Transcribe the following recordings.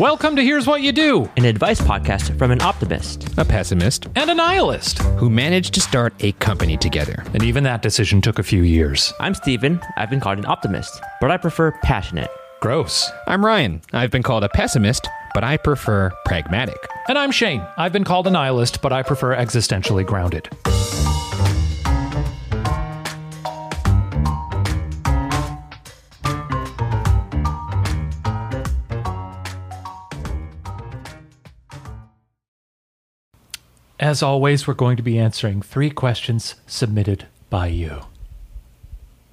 Welcome to Here's What You Do, an advice podcast from an optimist, a pessimist, and a nihilist who managed to start a company together. And even that decision took a few years. I'm Steven. I've been called an optimist, but I prefer passionate. Gross. I'm Ryan. I've been called a pessimist, but I prefer pragmatic. And I'm Shane. I've been called a nihilist, but I prefer existentially grounded. As always, we're going to be answering three questions submitted by you.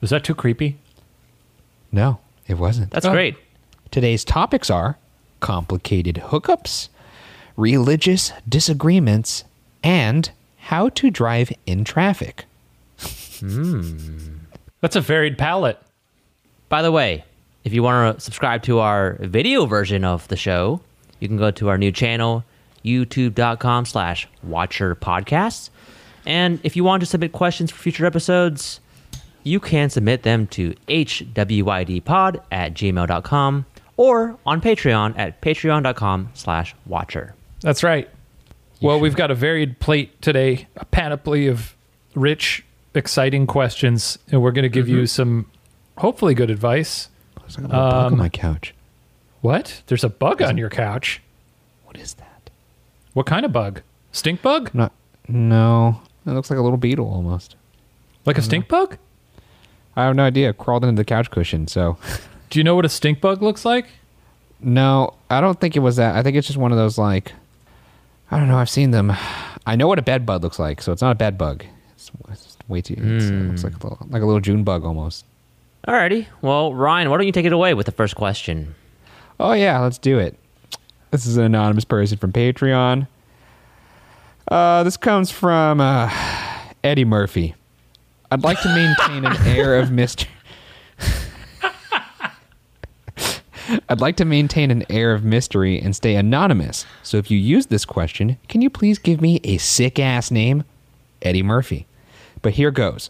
Was that too creepy? No, it wasn't. That's oh. great. Today's topics are complicated hookups, religious disagreements, and how to drive in traffic. Hmm. That's a varied palette. By the way, if you want to subscribe to our video version of the show, you can go to our new channel, youtube.com slash watcher podcasts. And if you want to submit questions for future episodes, you can submit them to hwydpod at gmail.com or on Patreon at patreon.com slash watcher. That's right. You well, should. we've got a varied plate today, a panoply of rich, exciting questions, and we're going to give mm-hmm. you some hopefully good advice. There's like a bug on um, my couch. What? There's a bug There's on your couch? What is that? What kind of bug? Stink bug? Not, no. It looks like a little beetle almost. Like a stink know. bug? I have no idea. Crawled into the couch cushion, so. Do you know what a stink bug looks like? No, I don't think it was that. I think it's just one of those like, I don't know. I've seen them. I know what a bed bug looks like, so it's not a bed bug. It's, it's way too. Mm. it looks like a little, like a little June bug almost. Alrighty. Well, Ryan, why don't you take it away with the first question? Oh yeah, let's do it. This is an anonymous person from Patreon. Uh, this comes from uh, Eddie Murphy. I'd like to maintain an air of mystery. I'd like to maintain an air of mystery and stay anonymous. So if you use this question, can you please give me a sick ass name? Eddie Murphy. But here goes.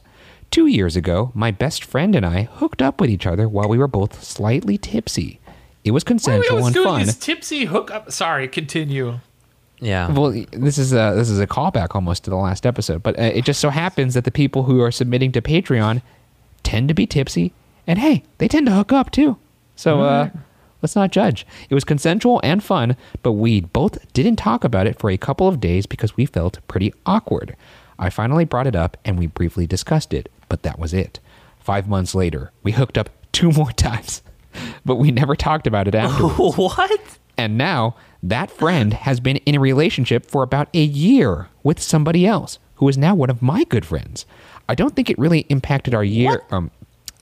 Two years ago, my best friend and I hooked up with each other while we were both slightly tipsy. It was consensual and fun. This tipsy hookup. Sorry, continue. Yeah. Well, this is a this is a callback almost to the last episode, but uh, it just so happens that the people who are submitting to Patreon tend to be tipsy, and hey, they tend to hook up too. So uh, let's not judge. It was consensual and fun, but we both didn't talk about it for a couple of days because we felt pretty awkward. I finally brought it up and we briefly discussed it, but that was it. Five months later, we hooked up two more times but we never talked about it afterwards. what? And now that friend has been in a relationship for about a year with somebody else who is now one of my good friends. I don't think it really impacted our year. Um,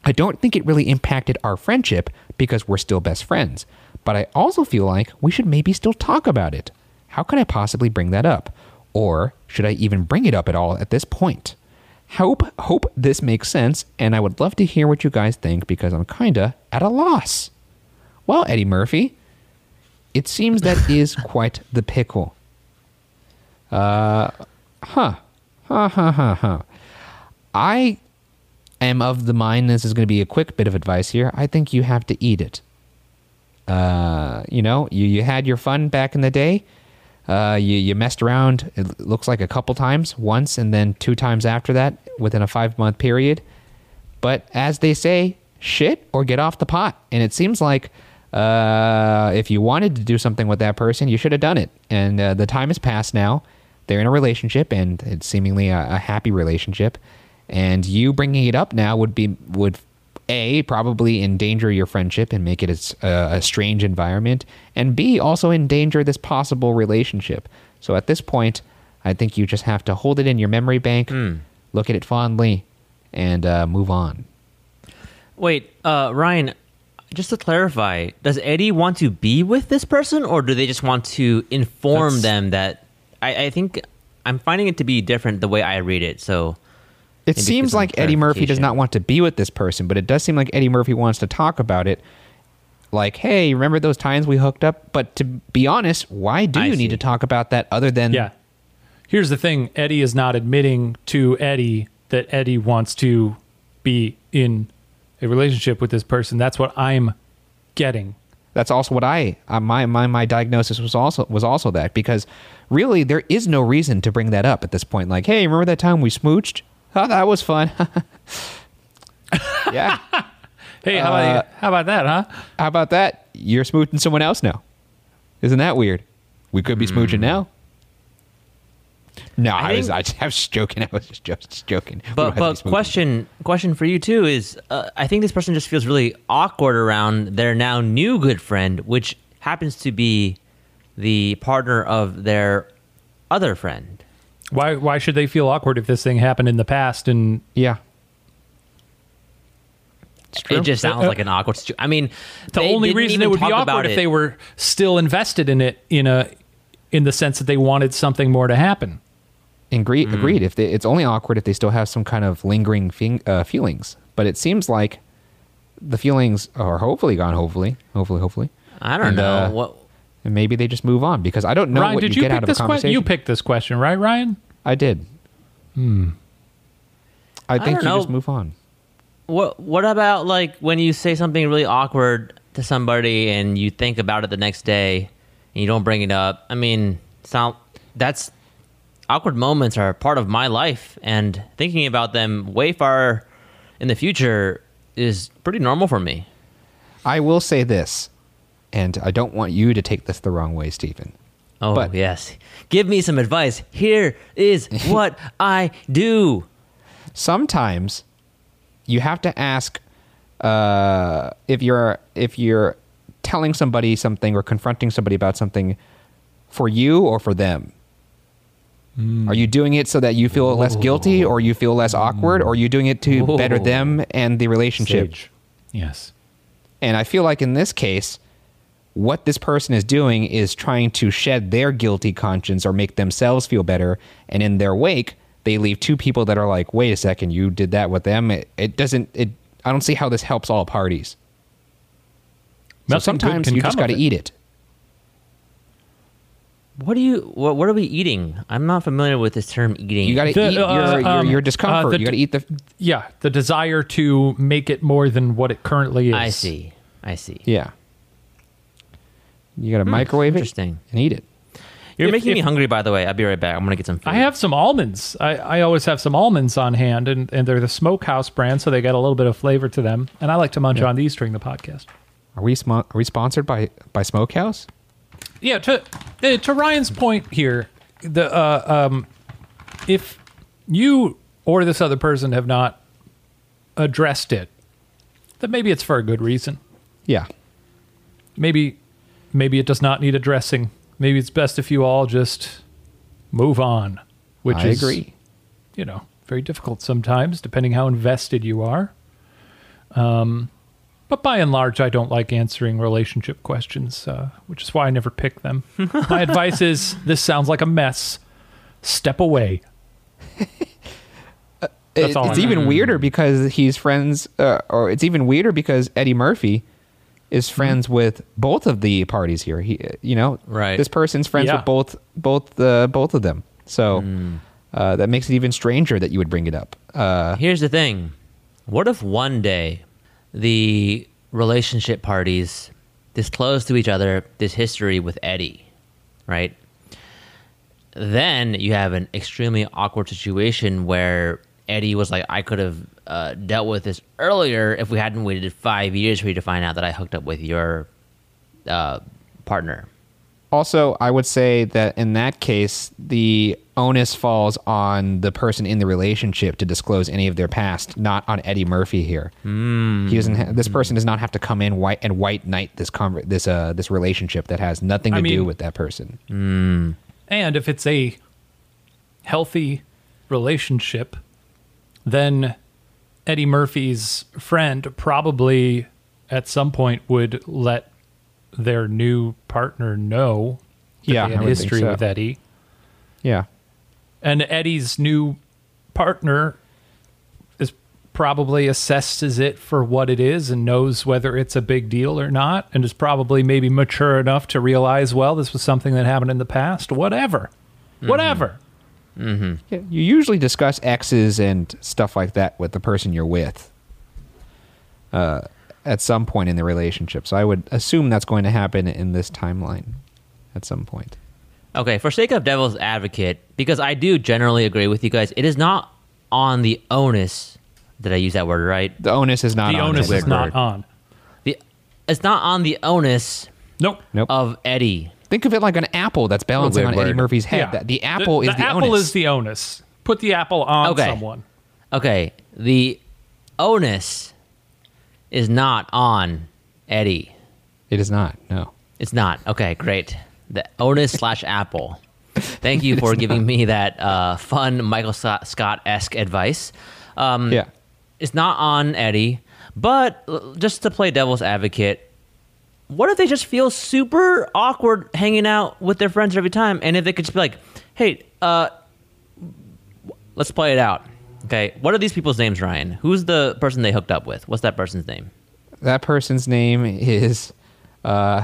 I don't think it really impacted our friendship because we're still best friends. But I also feel like we should maybe still talk about it. How could I possibly bring that up? Or should I even bring it up at all at this point? Hope hope this makes sense, and I would love to hear what you guys think because I'm kinda at a loss. Well, Eddie Murphy, it seems that is quite the pickle. Uh, huh, huh, huh, huh, huh. I am of the mind this is going to be a quick bit of advice here. I think you have to eat it. Uh, you know, you, you had your fun back in the day. Uh, you, you messed around, it looks like a couple times, once and then two times after that within a five month period. But as they say, shit or get off the pot. And it seems like uh, if you wanted to do something with that person, you should have done it. And uh, the time has passed now. They're in a relationship, and it's seemingly a, a happy relationship. And you bringing it up now would be would a probably endanger your friendship and make it a, a strange environment and b also endanger this possible relationship so at this point i think you just have to hold it in your memory bank mm. look at it fondly and uh, move on wait uh, ryan just to clarify does eddie want to be with this person or do they just want to inform That's... them that I, I think i'm finding it to be different the way i read it so it seems like Eddie Murphy does not want to be with this person, but it does seem like Eddie Murphy wants to talk about it. Like, hey, remember those times we hooked up? But to be honest, why do I you see. need to talk about that other than. Yeah. Here's the thing Eddie is not admitting to Eddie that Eddie wants to be in a relationship with this person. That's what I'm getting. That's also what I uh, my my my diagnosis was also was also that because really there is no reason to bring that up at this point. Like, hey, remember that time we smooched? Oh, that was fun. yeah. Hey, how, about, how about that, huh? How about that? You're smooching someone else now. Isn't that weird? We could be smooching now. No, I, I was think- I, just, I was joking. I was just, just joking. But have to be but question question for you too is uh, I think this person just feels really awkward around their now new good friend, which happens to be the partner of their other friend. Why why should they feel awkward if this thing happened in the past and Yeah. It just sounds Uh, like an awkward situation. I mean, the only reason it would be awkward if it. they were still invested in it in a in the sense that they wanted something more to happen. Agreed. Agreed. If they, it's only awkward if they still have some kind of lingering fing, uh, feelings, but it seems like the feelings are hopefully gone. Hopefully, hopefully, hopefully, I don't And, know uh, what. And maybe they just move on because I don't know Ryan, what did you, you, get pick out of a this question? conversation. You picked this question, right, Ryan? I did. Hmm. I think don't you know. just move on. What what about like when you say something really awkward to somebody and you think about it the next day and you don't bring it up? I mean, it's not that's awkward moments are part of my life and thinking about them way far in the future is pretty normal for me. I will say this, and I don't want you to take this the wrong way, Steven. Oh, But- yes. Give me some advice. Here is what I do. sometimes you have to ask uh, if you're if you're telling somebody something or confronting somebody about something for you or for them. Are you doing it so that you feel less guilty or you feel less awkward or are you doing it to better them and the relationship? Yes. And I feel like in this case, what this person is doing is trying to shed their guilty conscience or make themselves feel better. And in their wake, they leave two people that are like, wait a second, you did that with them. It, it doesn't, it, I don't see how this helps all parties. Nothing good sometimes you just got to eat it. What do you what, what are we eating? I'm not familiar with this term eating. You got to eat uh, your, your, um, your uh, discomfort. the you got to eat the, Yeah, the desire to make it more than what it currently is. I see. I see. yeah. You got to microwave it Hmm, interesting. and eat it. You're If- making me hungry, by the way. I'll be right back. I'm gonna get some food. I have some almonds. I, I always have some almonds on hand, and, and they're the Smokehouse brand, so they got a little bit of flavor to them. And I like to munch on these during the podcast. Are we, sm- are we sponsored by, by Smokehouse? Yeah, to uh, to Ryan's point here, the uh, um, if you or this other person have not addressed it, then maybe it's for a good reason. Yeah. Maybe maybe it does not need addressing. Maybe it's best if you all just move on. Which I is agree. you know, very difficult sometimes, depending how invested you are. Um, but by and large, I don't like answering relationship questions, uh, which is why I never pick them. My advice is: this sounds like a mess. Step away. It- all it's I- even weirder because he's friends, uh, or it's even weirder because Eddie Murphy is Mm-hmm. friends with both of the parties here. He, you know, Right. This person's friends Yeah. with both both uh, both of them, so Mm. uh, that makes it even stranger that you would bring it up. Uh, Here's the thing. What if one day the relationship parties disclose to each other this history with Eddie, right? Then you have an extremely awkward situation where Eddie was like, I could have uh, dealt with this earlier if we hadn't waited five years for you to find out that I hooked up with your uh, partner. also, I would say that in that case, the onus falls on the person in the relationship to disclose any of their past, not on Eddie Murphy here. He doesn't. Ha- this person does not have to come in white and white knight this conver- this uh this relationship that has nothing to I do mean- with that person. And if it's a healthy relationship, then Eddie Murphy's friend probably at some point would let their new partner know that Yeah, they had history so. with Eddie. Yeah. And Eddie's new partner is probably assesses it for what it is and knows whether it's a big deal or not, and is probably maybe mature enough to realize, well, this was something that happened in the past. Whatever. Mm-hmm. Whatever. Yeah, you usually discuss exes and stuff like that with the person you're with. Uh, at some point in the relationship. So I would assume that's going to happen in this timeline at some point. Okay, for sake of devil's advocate, because I do generally agree with you guys, it is not on the onus. Did I use that word right? The onus is not the on onus him. is not word. on. The it's not on the onus Nope. Nope. of Eddie. Think of it like an apple that's balancing weird on Eddie word. Murphy's head. Yeah. That the apple the, is the, apple onus. is the onus. Put the apple on Okay. someone. Okay, the onus is not on Eddie. it is not. No. It's not. Okay, great. The onus slash Apple. Thank you for giving me that uh, fun Michael Scott esque advice. Um, Yeah. It's not on Eddie, but just to play devil's advocate, what if they just feel super awkward hanging out with their friends every time? And if they could just be like, hey, uh, let's play it out. Okay, what are these people's names, Ryan? Who's the person they hooked up with? What's that person's name? That person's name is. Uh,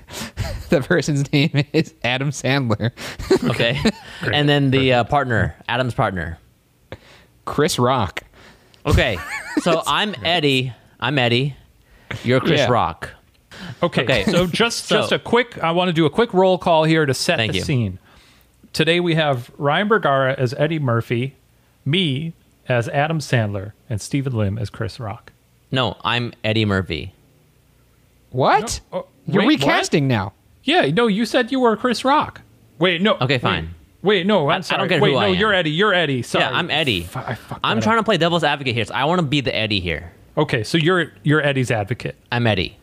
the person's name is Adam Sandler. Okay, and then the uh, partner, Adam's partner. Chris Rock. Okay, so I'm Eddie. I'm Eddie. You're Chris Yeah. Rock. Okay, Okay. so just So- just a quick. I want to do a quick roll call here to set Thank the you. scene. Today we have Ryan Bergara as Eddie Murphy, me as Adam Sandler, and Steven Lim as Chris Rock. No, I'm Eddie Murphy. What? Oh, You're wait, what? recasting now. Yeah, no, you said you were Chris Rock. Wait, no. Okay, fine. Wait, no, I- I I'm don't sorry. get wait, who no, I am. you're Eddie. You're Eddie. Sorry. Yeah, I'm Eddie. Fu- I fucked I'm trying up. to play devil's advocate here. So I want to be the Eddie here. Okay, so you're you're Eddie's advocate. I'm Eddie.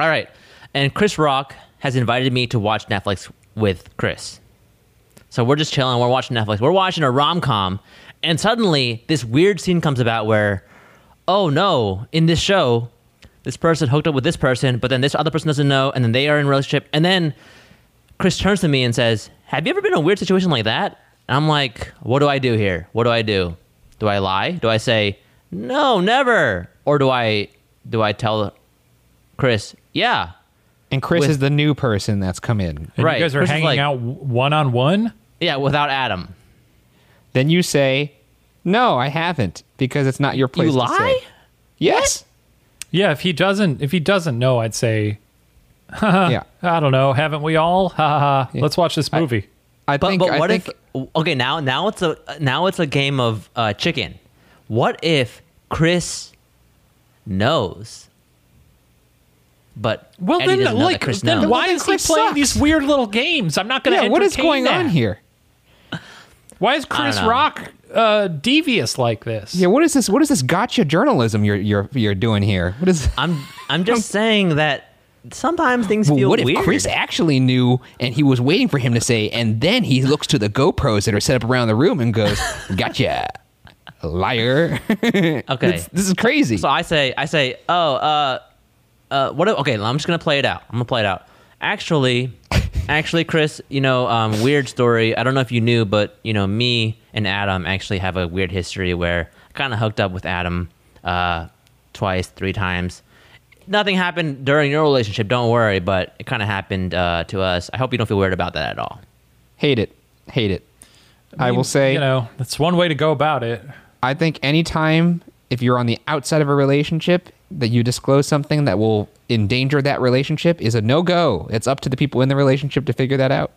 All right. And Chris Rock has invited me to watch Netflix with Chris. So we're just chilling. We're watching Netflix. We're watching a rom com. And suddenly, this weird scene comes about where, oh no, in this show, this person hooked up with this person, but then this other person doesn't know, and then they are in a relationship. And then Chris turns to me and says, Have you ever been in a weird situation like that? And I'm like, What do I do here? What do I do? Do I lie? Do I say, No, never? Or do I do I tell Chris, Yeah, And Chris With- is the new person that's come in. And Right, you guys are Chris is hanging like- out one on one. yeah, without Adam. Then you say, "No, I haven't," because it's not your place. You to lie? say. Yes. Yeah, if he doesn't if he doesn't know, I'd say yeah. I don't know. Haven't we all? Ha ha ha. Let's watch this movie. I But, think. but I what think, if okay now now it's a now it's a game of uh, chicken. What if Chris knows, but well, Eddie then, know like, that Chris then knows? why then is he playing sucks. these weird little games? I'm not going to. Yeah. What is going on here? Why is Chris. Rock uh, devious like this? Yeah. What is this? What is this gotcha journalism you're you're you're doing here? What is? I'm I'm just saying that sometimes things Well, feel what if. Chris actually knew and he was waiting for him to say, and then he looks to the GoPros that are set up around the room and goes, "Gotcha, liar." okay, this, this is crazy. so I say I say oh uh uh what if, okay I'm just gonna play it out I'm gonna play it out actually actually Chris you know um weird story I don't know if you knew but you know me and Adam actually have a weird history where I kind of hooked up with Adam uh twice three times nothing happened during your relationship don't worry but it kind of happened uh to us I hope you don't feel weird about that at all Hate it. Hate it. I, will say, you know, that's one way to go about it. I think anytime if you're on the outside of a relationship that you disclose something that will endanger that relationship is a no go. It's up to the people in the relationship to figure that out.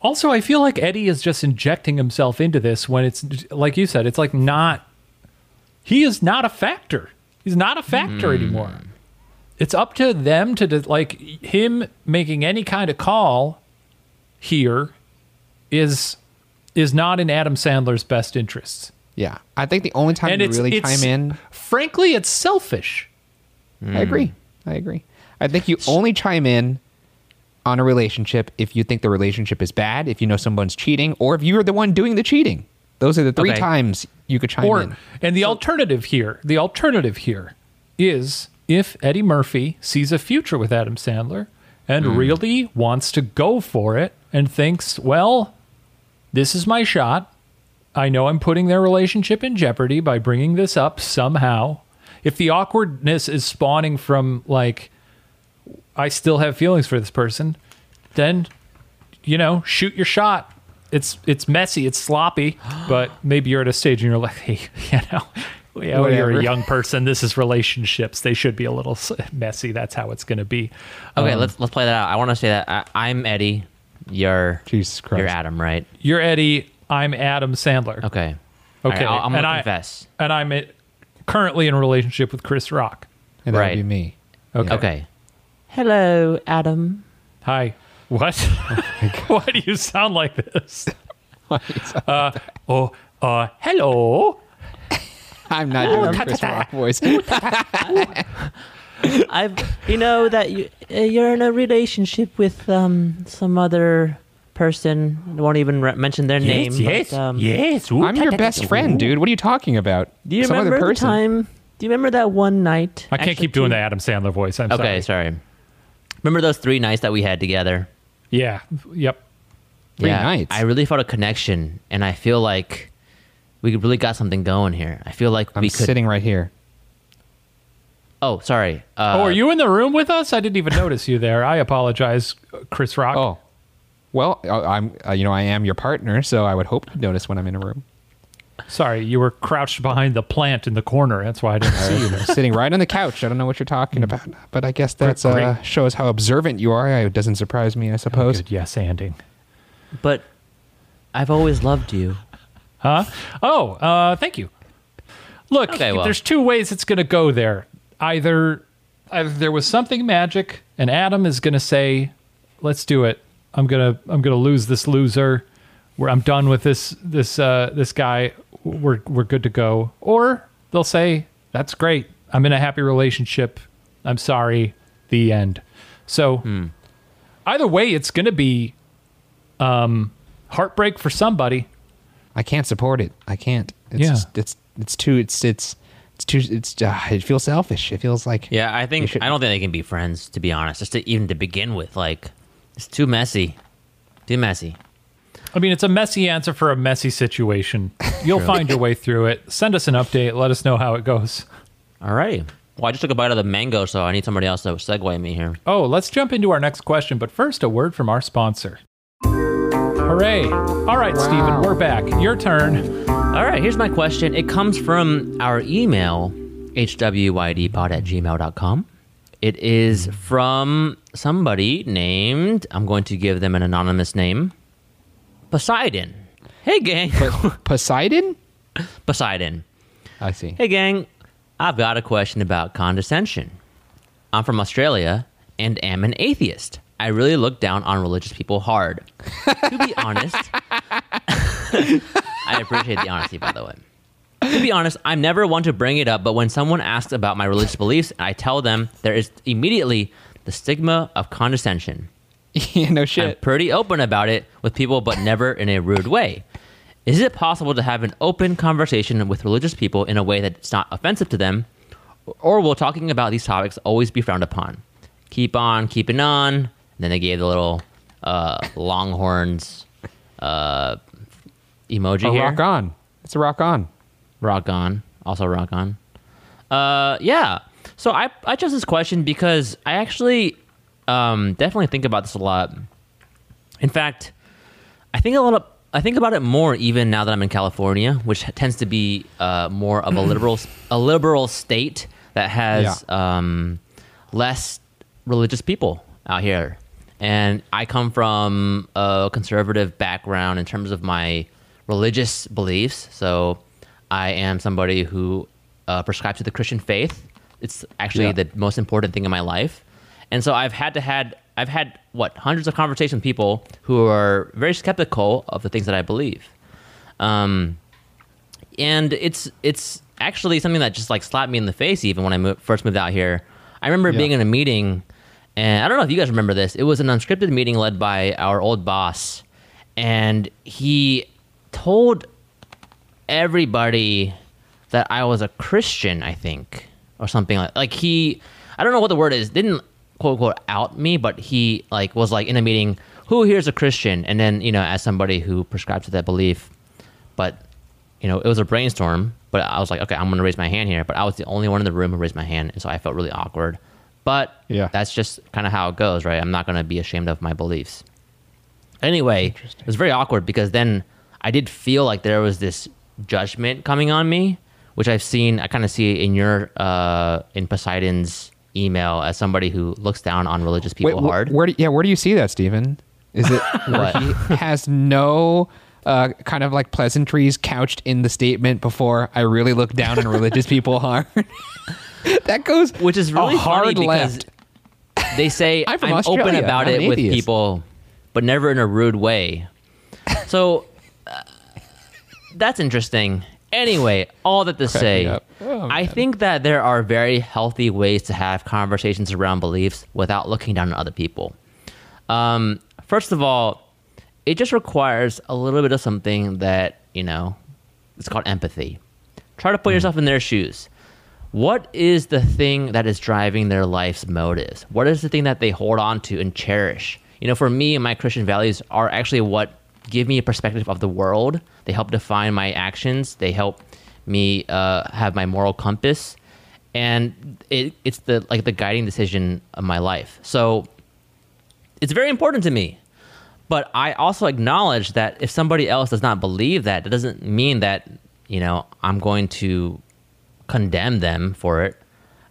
Also, I feel like Eddie is just injecting himself into this when it's like you said, it's like not. He is not a factor. He's not a factor hmm. anymore. It's up to them to like him making any kind of call here is is not in Adam Sandler's best interests. Yeah. I think the only time And you really chime in, frankly, it's selfish. I agree. I agree. I think you only chime in on a relationship if you think the relationship is bad, if you know someone's cheating, or if you're the one doing the cheating. Those are the three Okay. times you could chime Or in. and the alternative here, the alternative here is if Eddie Murphy sees a future with Adam Sandler and Hmm. really wants to go for it and thinks, well, this is my shot. I know I'm putting their relationship in jeopardy by bringing this up somehow. If the awkwardness is spawning from like I still have feelings for this person, then you know, shoot your shot. It's it's messy, it's sloppy, but maybe you're at a stage and you're like, hey, you know, Yeah, well, you're a young person. This is relationships. They should be a little messy. That's how it's going to be. Okay, Um, let's let's play that out. I want to say that I, I'm Eddie. You're Jesus Christ. you're Adam, right? You're Eddie. I'm Adam Sandler. Okay. Okay, All right, I'll, I'm and gonna I- confess. And I'm uh, currently in a relationship with Chris Rock. And that would Right. be me. Okay. Okay. Hello, Adam. Hi. What? Why do you sound like this? uh, oh, uh, hello. I'm not doing Chris Rock voice. I've you know that you uh, you're in a relationship with um some other person. I won't even re- mention their name. yes, but, um, yes. I'm your best friend, dude. What are you talking about? Do you Some remember other the time? Do you remember that one night? I can't Actually, keep doing two- the Adam Sandler voice. I'm sorry. Okay, sorry. sorry. Remember those three nights that we had together? Yeah. Yep. Three nights? I really felt a connection, and I feel like we really got something going here. I feel like I'm we could. sitting right here. Oh, sorry. Uh, oh, are you in the room with us? I didn't even notice you there. I apologize, Chris Rock. Oh, well, uh, I'm. Uh, you know, I am your partner, so I would hope to notice when I'm in a room. Sorry, you were crouched behind the plant in the corner. That's why I didn't see you. sitting right on the couch. I don't know what you're talking about, but I guess that uh, shows how observant you are. It doesn't surprise me, I suppose. Good yes, ending. But I've always loved you. Huh? Oh, uh, thank you. Look, Okay, well. there's two ways it's going to go there. Either, either there was something magic, and Adam is going to say, "Let's do it. I'm gonna, I'm gonna lose this loser. Where I'm done with this, this, uh, this guy. We're, we're good to go." Or they'll say, "That's great. I'm in a happy relationship. I'm sorry. The end." So, either way, it's going to be, um, heartbreak for somebody. I can't support it. I can't. It's Yeah. just, it's it's too it's it's it's too it's uh, it feels selfish. It feels like Yeah, I think should- I don't think they can be friends. To be honest, just to, even to begin with, like it's too messy, too messy. I mean, it's a messy answer for a messy situation. You'll find your way through it. Send us an update. Let us know how it goes. Alrighty. Well, I just took a bite of the mango, so I need somebody else to segue me here. Oh, let's jump into our next question. But first, a word from our sponsor. Hooray. All right, Steven, we're back. Your turn. All right, here's my question. It comes from our email, hwydpod at gmail.com. It is from somebody named, I'm going to give them an anonymous name, Poseidon. Hey, gang. Poseidon. Poseidon. I see. Hey, gang. I've got a question about condescension. I'm from Australia and am an atheist. I really look down on religious people hard. to be honest, I appreciate the honesty, by the way. To be honest, I'm never one to bring it up, but when someone asks about my religious beliefs, I tell them there is immediately the stigma of condescension. yeah, no shit. I'm pretty open about it with people, but never in a rude way. Is it possible to have an open conversation with religious people in a way that's not offensive to them? Or will talking about these topics always be frowned upon? Keep on keeping on. then they gave the little uh, Longhorns uh, emoji Oh, here. rock on. It's a rock on. Rock on. Also rock on. Uh, yeah. So I I chose this question because I actually um, definitely think about this a lot. In fact, I think a lot of I think about it more even now that I'm in California, which tends to be uh, more of a liberal a liberal state that has um, less religious people out here. And I come from a conservative background in terms of my religious beliefs. So I am somebody who uh, prescribes to the Christian faith. It's actually Yeah. the most important thing in my life. And so I've had to had I've had what hundreds of conversations with people who are very skeptical of the things that I believe. Um, and it's it's actually something that just like slapped me in the face even when I mo- first moved out here. I remember Yeah. being in a meeting, and I don't know if you guys remember this. It was an unscripted meeting led by our old boss, and he told everybody that I was a Christian. I think, or something like like he. I don't know what the word is. Didn't quote unquote out me, but he like was like in a meeting. Who here's a Christian? And then you know, as somebody who prescribes to that belief, but you know, it was a brainstorm, but I was like, okay, I'm going to raise my hand here. But I was the only one in the room who raised my hand. And so I felt really awkward. But Yeah. that's just kind of how it goes, right? I'm not going to be ashamed of my beliefs. Anyway, it was very awkward because then I did feel like there was this judgment coming on me which I've seen. I kind of see in your uh, in Poseidon's email as somebody who looks down on religious people wh- hard. Where do, yeah, where do you see that, Steven? Is it What? he has no uh, kind of like pleasantries couched in the statement before I really look down on religious people hard? that goes which is really a hard left. they say I'm I'm, open about I'm it with people, but never in a rude way. So uh, that's interesting. Anyway, all that to say. Oh, I think that there are very healthy ways to have conversations around beliefs without looking down on other people. Um, first of all, it just requires a little bit of something that, you know, it's called empathy. Try to put yourself in their shoes. What is the thing that is driving their life's motives? What is the thing that they hold on to and cherish? You know, for me, my Christian values are actually what give me a perspective of the world. They help define my actions. They help me uh, have my moral compass, and it, it's the like the guiding decision of my life. So it's very important to me. But I also acknowledge that if somebody else does not believe that, that doesn't mean that, you know, I'm going to condemn them for it.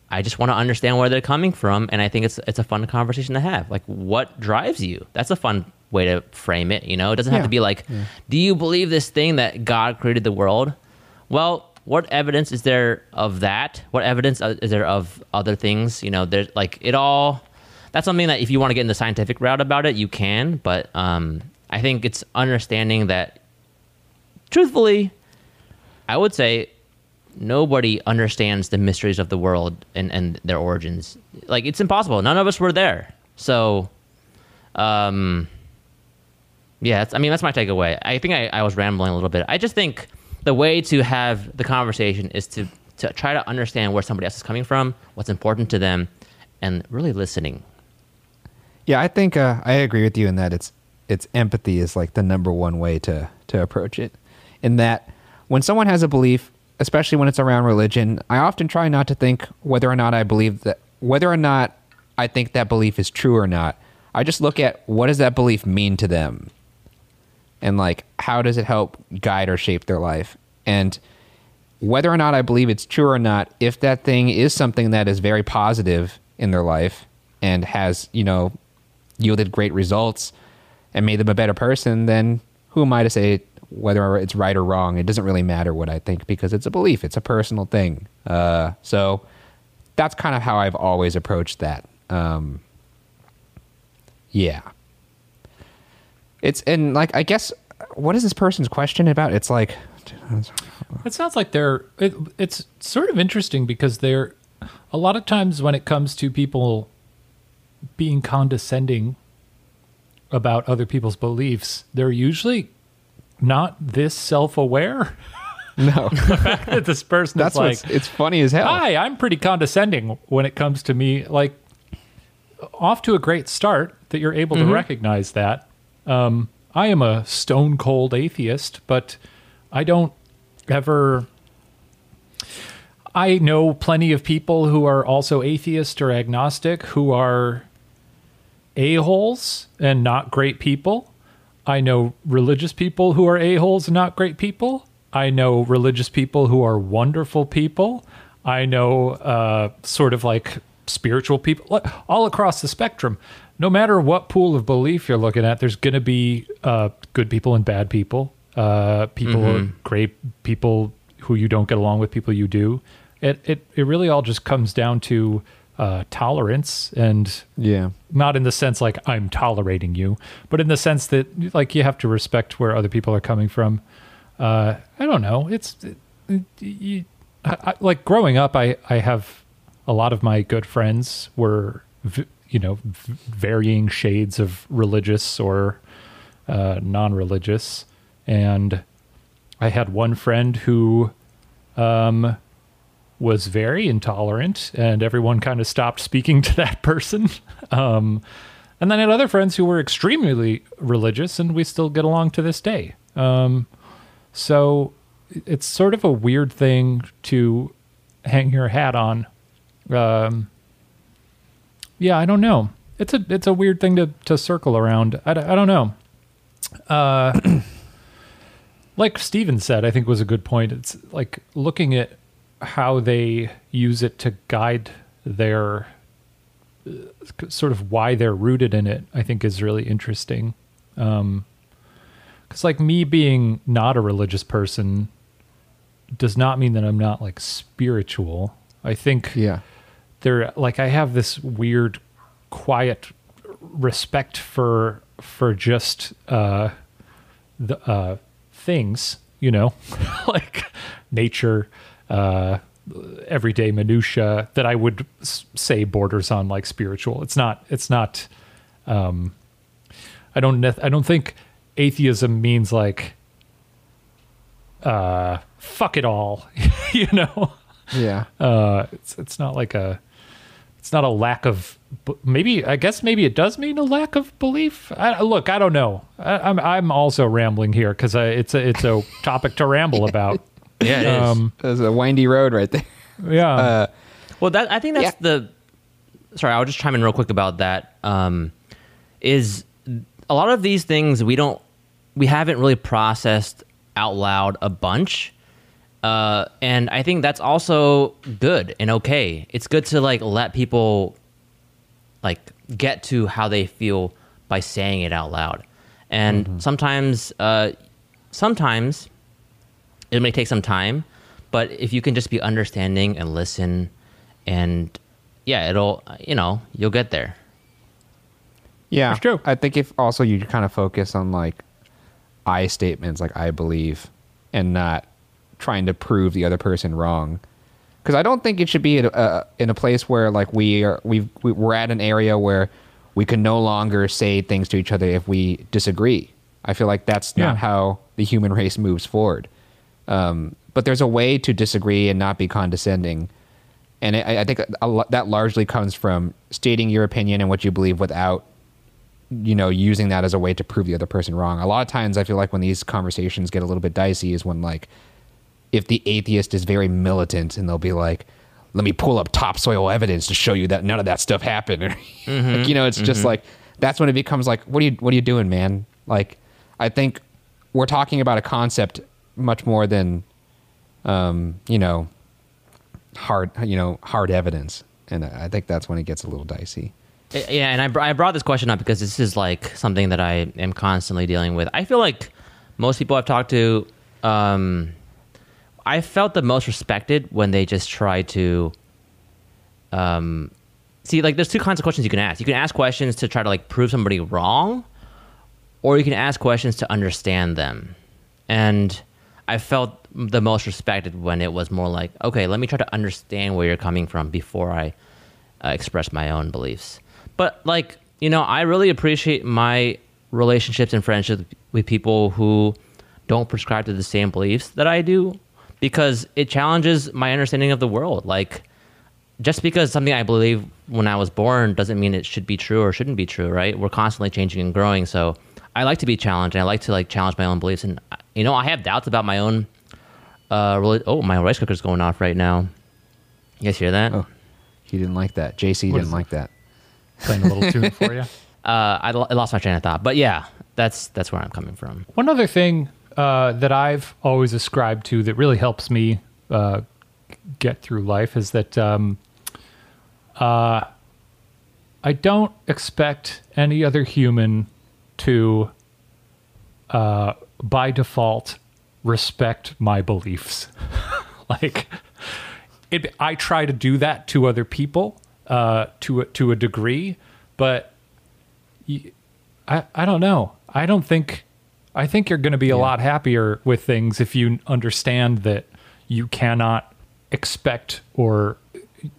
I just want to understand where they're coming from and I think it's it's a fun conversation to have. Like what drives you? That's a fun way to frame it, you know? It doesn't have Yeah. to be like, do you believe this thing that God created the world? Well, what evidence is there of that? What evidence uh, is there of other things? You know, there's like it all. That's something that if you want to get in the scientific route about it, you can. But um, I think it's understanding that, truthfully, I would say nobody understands the mysteries of the world and, and their origins. Like it's impossible. None of us were there. So, um, yeah, I mean, that's my takeaway. I think I, I was rambling a little bit. I just think the way to have the conversation is to, to try to understand where somebody else is coming from, what's important to them, and really listening. Yeah, I think uh, I agree with you in that it's it's empathy is like the number one way to to approach it. In that when someone has a belief, especially when it's around religion, I often try not to think whether or not I believe that whether or not I think that belief is true or not. I just look at what does that belief mean to them? And like how does it help guide or shape their life? And whether or not I believe it's true or not, if that thing is something that is very positive in their life and has, you know, yielded great results and made them a better person, then who am I to say whether it's right or wrong? It doesn't really matter what I think because it's a belief, it's a personal thing. Uh, so that's kind of how I've always approached that. Um, yeah. It's, and like, I guess, what is this person's question about? It's like, It sounds like they're. It, it's sort of interesting because they're. A lot of times when it comes to people being condescending about other people's beliefs, they're usually not this self aware. no, the fact that this person that's is like, it's funny as hell. Hi, I'm pretty condescending when it comes to me. Like, off to a great start that you're able to mm-hmm. recognize that. Um, I am a stone cold atheist, but I don't ever. I know plenty of people who are also atheist or agnostic who are a-holes and not great people. I know religious people who are a-holes and not great people. I know religious people who are wonderful people. I know uh, sort of like spiritual people, all across the spectrum. No matter what pool of belief you're looking at, there's going to be uh, good people and bad people. Uh, people, great people who you don't get along with, people you do. It it it really all just comes down to uh, tolerance and yeah. not in the sense like I'm tolerating you, but in the sense that like you have to respect where other people are coming from. Uh, I don't know. It's it, you, I, I, like growing up. I I have a lot of my good friends were v- you know varying shades of religious or uh, non-religious, and I had one friend who um, was very intolerant, and everyone kind of stopped speaking to that person. Um, and then I had other friends who were extremely religious, and we still get along to this day. Um, so it's sort of a weird thing to hang your hat on. Um, yeah, I don't know. It's a it's a weird thing to to circle around. I, don't know. Uh, like Steven said, I think was a good point. It's like looking at how they use it to guide their uh, sort of why they're rooted in it, I think is really interesting. Because, like, me being not a religious person does not mean that I'm not like spiritual. I think Yeah. There like I have this weird quiet respect for for just uh the uh things, you know, like nature, uh everyday minutia that I would say borders on like spiritual. It's not it's not um I don't I don't think atheism means like uh fuck it all, you know Yeah. uh it's it's not like a it's not a lack of maybe i guess maybe it does mean a lack of belief I, look i don't know I, i'm i'm also rambling here because it's a it's a topic to ramble about Yeah, it is. um There's a windy road right there. yeah Uh, Well, that I think that's the. Sorry, I'll just chime in real quick about that. Um, is a lot of these things we don't, we haven't really processed out loud a bunch, uh, and I think that's also good and okay. It's good to like let people like get to how they feel by saying it out loud, and sometimes, uh, sometimes it may take some time, but if you can just be understanding and listen, and yeah, it'll you know you'll get there. Yeah, That's true. I think if also you kind of focus on like I statements, like I believe, and not trying to prove the other person wrong. Because I don't think it should be in a, uh, in a place where like we are we've, we we're at an area where we can no longer say things to each other if we disagree. I feel like that's not Yeah. how the human race moves forward. Um, but there's a way to disagree and not be condescending. And I, I think a that largely comes from stating your opinion and what you believe without, you know, using that as a way to prove the other person wrong. A lot of times, I feel like when these conversations get a little bit dicey is when, like, if the atheist is very militant and they'll be like, let me pull up topsoil evidence to show you that none of that stuff happened. like, you know, it's just like, that's when it becomes like, what are you, what are you doing, man? Like, I think we're talking about a concept much more than, um, you know, hard, you know, hard evidence. And I think that's when it gets a little dicey. Uh, Yeah, and I, br- I brought this question up because this is like something that I am constantly dealing with. I feel like most people I've talked to, um, I felt the most respected when they just try to, um, see, like there's two kinds of questions you can ask. You can ask questions to try to like prove somebody wrong, or you can ask questions to understand them. And I felt the most respected when it was more like, okay, let me try to understand where you're coming from before I uh, express my own beliefs. But like, you know, I really appreciate my relationships and friendships with people who don't prescribe to the same beliefs that I do because it challenges my understanding of the world. Like, just because something I believe when I was born doesn't mean it should be true or shouldn't be true, right? We're constantly changing and growing. So I like to be challenged and I like to like challenge my own beliefs. And you know, I have doubts about my own. Uh, really. Oh, my rice cooker's going off right now. You guys hear that? Oh, he didn't like that. JC What didn't like that. playing a little tune for you Uh, I, I lost my train of thought, but yeah, that's that's where I'm coming from. One other thing uh, that I've always ascribed to that really helps me uh, get through life is that um, uh, I don't expect any other human to, uh, by default, respect my beliefs. like, it, I try to do that to other people uh, to a, to a degree, but I, I don't know. I don't think I think you're going to be a lot happier with things if you understand that you cannot expect or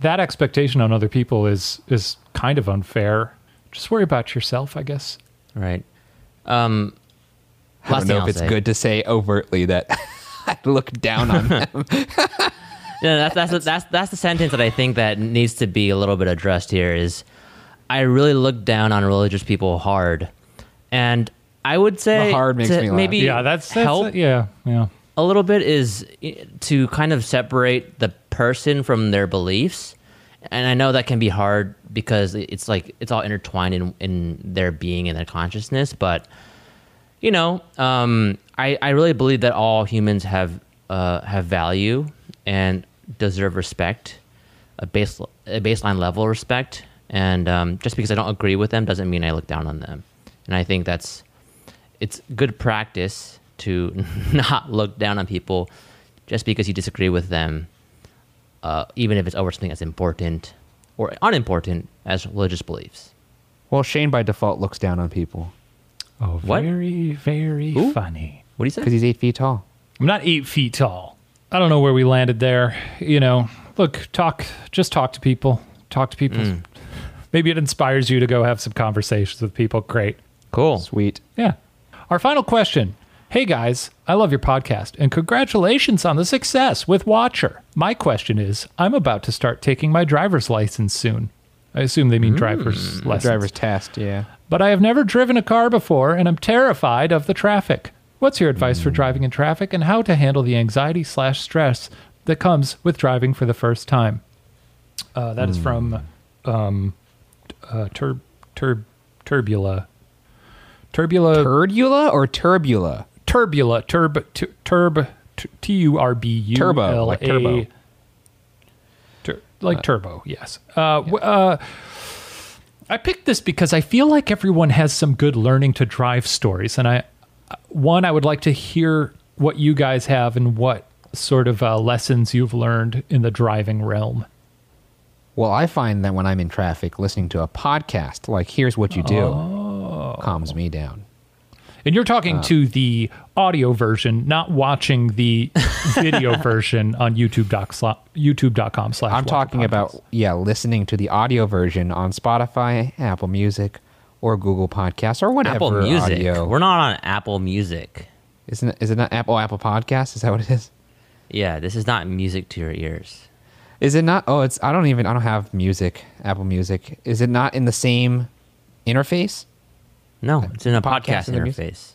that expectation on other people is is kind of unfair. Just worry about yourself, I guess. Right. Um, I don't thing know I'll if it's say. good to say overtly that I look down on them. Yeah, that's that's the, that's that's the sentence that I think that needs to be a little bit addressed here. Is I really look down on religious people hard, and I would say The hard makes to me laugh. maybe Yeah, that's, that's help yeah, yeah. a little bit is to kind of separate the person from their beliefs. And I know that can be hard because it's like it's all intertwined in, in their being and their consciousness. But you know, um, I I really believe that all humans have uh, have value, and deserve respect, a base a baseline level of respect, and um, just because I don't agree with them doesn't mean I look down on them. And I think that's it's good practice to not look down on people just because you disagree with them, uh, even if it's over something as important or unimportant as religious beliefs. Well, Shane by default looks down on people Oh, What? very, very Who? funny. What do you say? because he's eight feet tall. I'm not eight feet tall. I don't know where we landed there. You know, look, talk, just talk to people. Talk to people. Mm. Maybe it inspires you to go have some conversations with people. Great. Cool. Sweet. Yeah. Our final question. Hey guys, I love your podcast and congratulations on the success with Watcher. My question is I'm about to start taking my driver's license soon. I assume they mean driver's license. Driver's test. Yeah. But I have never driven a car before and I'm terrified of the traffic. What's your advice for driving in traffic and how to handle the anxiety slash stress that comes with driving for the first time? Uh, that is from um, uh, Tur- Tur- Turbula. Turbula. Turdula or turbula? Turbula. Turb. tu- Turb. T U R B U. Turbo, like turbo. Tur- like turbo, yes. Uh, w- uh, I picked this because I feel like everyone has some good learning to drive stories, and I, one, I would like to hear what you guys have and what sort of uh, lessons you've learned in the driving realm. Well, I find that when I'm in traffic, listening to a podcast like "Here's What You Do" Oh. Calms me down. And you're Uh. talking to the audio version, not watching the video version on YouTube doc sla- YouTube.com slash. I'm talking about yeah, listening to the audio version on Spotify, Apple Music, or Google Podcasts or whatever Apple Music. audio. We're not on Apple Music. Isn't it, is it not Apple Apple Podcast? Is that what it is? Yeah, this is not music to your ears. Is it not? Oh, it's I don't even I don't have music Apple Music. Is it not in the same interface? No, it's in a Podcast podcast in the music? interface.